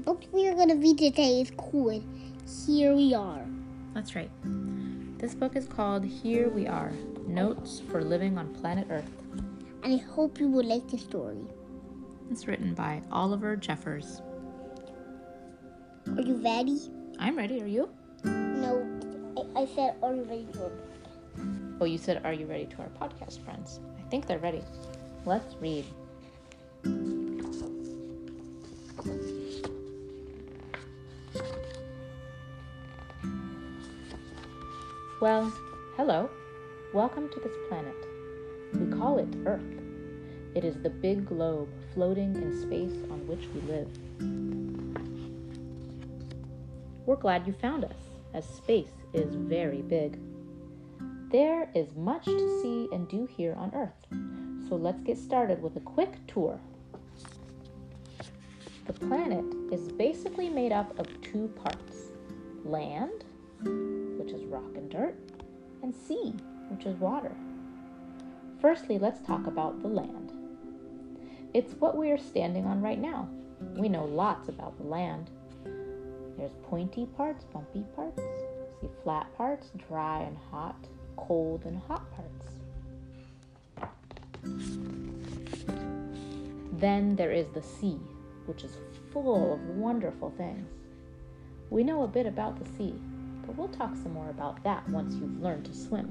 book we are going to read today is called Here We Are. That's right. This book is called Here We Are Notes for Living on Planet Earth. And I hope you will like the story. It's written by Oliver Jeffers. Are you ready? I'm ready. Are you? No, I, I said, Are you ready for Oh, you said, Are you ready to our podcast, friends? I think they're ready. Let's read. Well, hello. Welcome to this planet. We call it Earth. It is the big globe floating in space on which we live. We're glad you found us, as space is very big. There is much to see and do here on Earth, so let's get started with a quick tour. The planet is basically made up of two parts land, which is rock and dirt, and sea, which is water. Firstly, let's talk about the land. It's what we are standing on right now. We know lots about the land. There's pointy parts, bumpy parts, see flat parts, dry and hot, cold and hot parts. Then there is the sea, which is full of wonderful things. We know a bit about the sea, but we'll talk some more about that once you've learned to swim.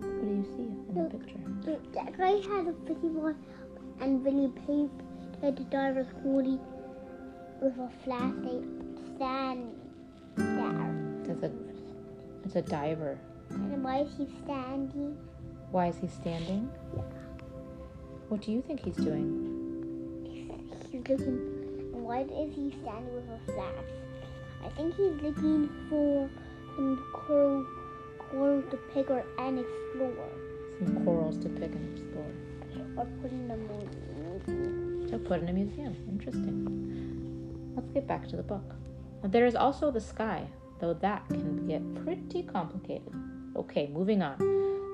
What do you see in the picture? Look, that guy had a pretty one and he played at the diver's hoodie with a flashlight stand there. It's a, it's a diver. And why is he standing? Why is he standing? Yeah. What do you think he's doing? He's looking. Why is he standing with a flash? I think he's looking for some coral, coral to pick or and explore, Some corals to pick and explore. or put in the moon. To put in a museum. Interesting. Let's get back to the book. There is also the sky, though that can get pretty complicated. Okay, moving on.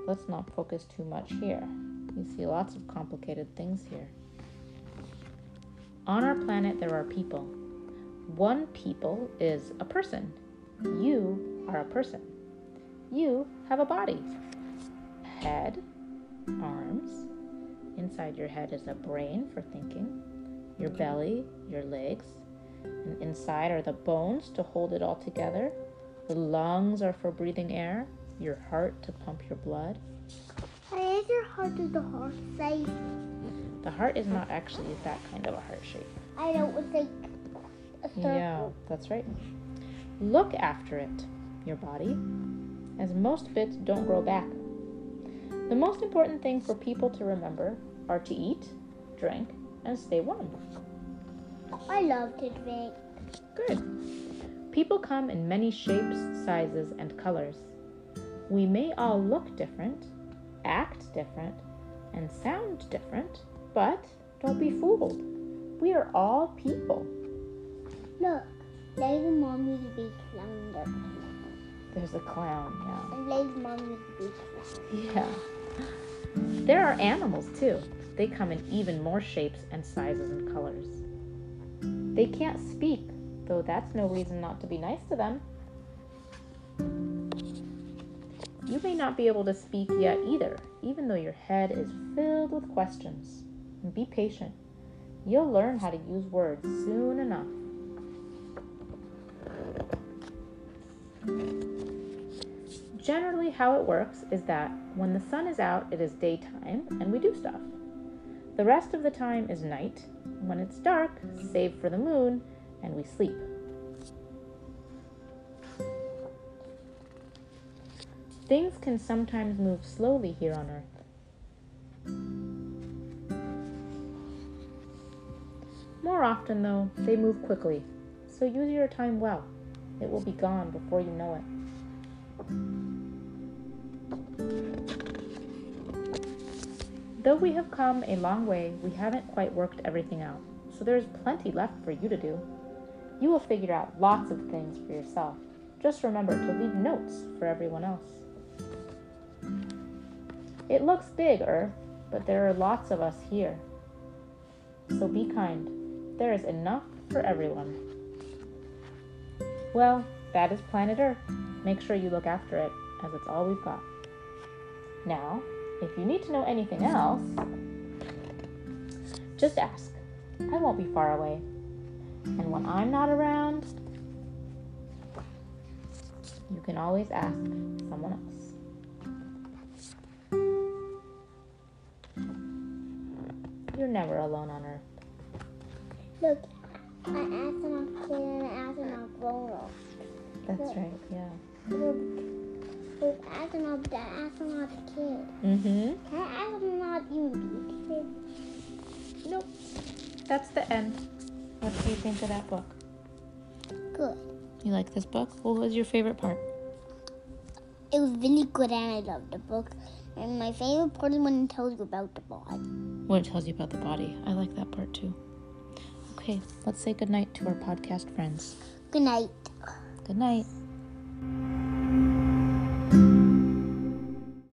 Let's not focus too much here. You see lots of complicated things here. On our planet, there are people. One people is a person. You are a person. You have a body, head, arms. Inside your head is a brain for thinking, your belly, your legs, and inside are the bones to hold it all together. The lungs are for breathing air, your heart to pump your blood. Why is your heart is the heart say? The heart is not actually that kind of a heart shape. I know it's like a circle. Yeah, that's right. Look after it, your body, as most bits don't grow back. The most important thing for people to remember are to eat, drink, and stay warm. I love to drink. Good. People come in many shapes, sizes, and colors. We may all look different, act different, and sound different, but don't be fooled. We are all people. Look, there's mommy is a big clown there. There's a clown, And there's mommy is a big clown. yeah. Yeah. There are animals too. They come in even more shapes and sizes and colors. They can't speak, though that's no reason not to be nice to them. You may not be able to speak yet either, even though your head is filled with questions. And be patient. You'll learn how to use words soon enough. Generally, how it works is that when the sun is out, it is daytime and we do stuff. The rest of the time is night. When it's dark, save for the moon, and we sleep. Things can sometimes move slowly here on Earth. More often, though, they move quickly, so use your time well. It will be gone before you know it. Though we have come a long way, we haven't quite worked everything out, so there's plenty left for you to do. You will figure out lots of things for yourself. Just remember to leave notes for everyone else. It looks big, Earth, but there are lots of us here. So be kind. There is enough for everyone. Well, that is planet Earth. Make sure you look after it, as it's all we've got. Now, if you need to know anything else, just ask. I won't be far away. And when I'm not around, you can always ask someone else. You're never alone on Earth. Look, an astronaut kid and an astronaut grown up. That's right, yeah. Astronaut, but that kid. Mm-hmm. That astronaut even be a kid. Nope. That's the end. What do you think of that book? Good. You like this book? What was your favorite part? It was really good and I loved the book. And my favorite part is when it tells you about the body. When it tells you about the body. I like that part too. Okay, let's say goodnight to our podcast friends. Good night. Good night.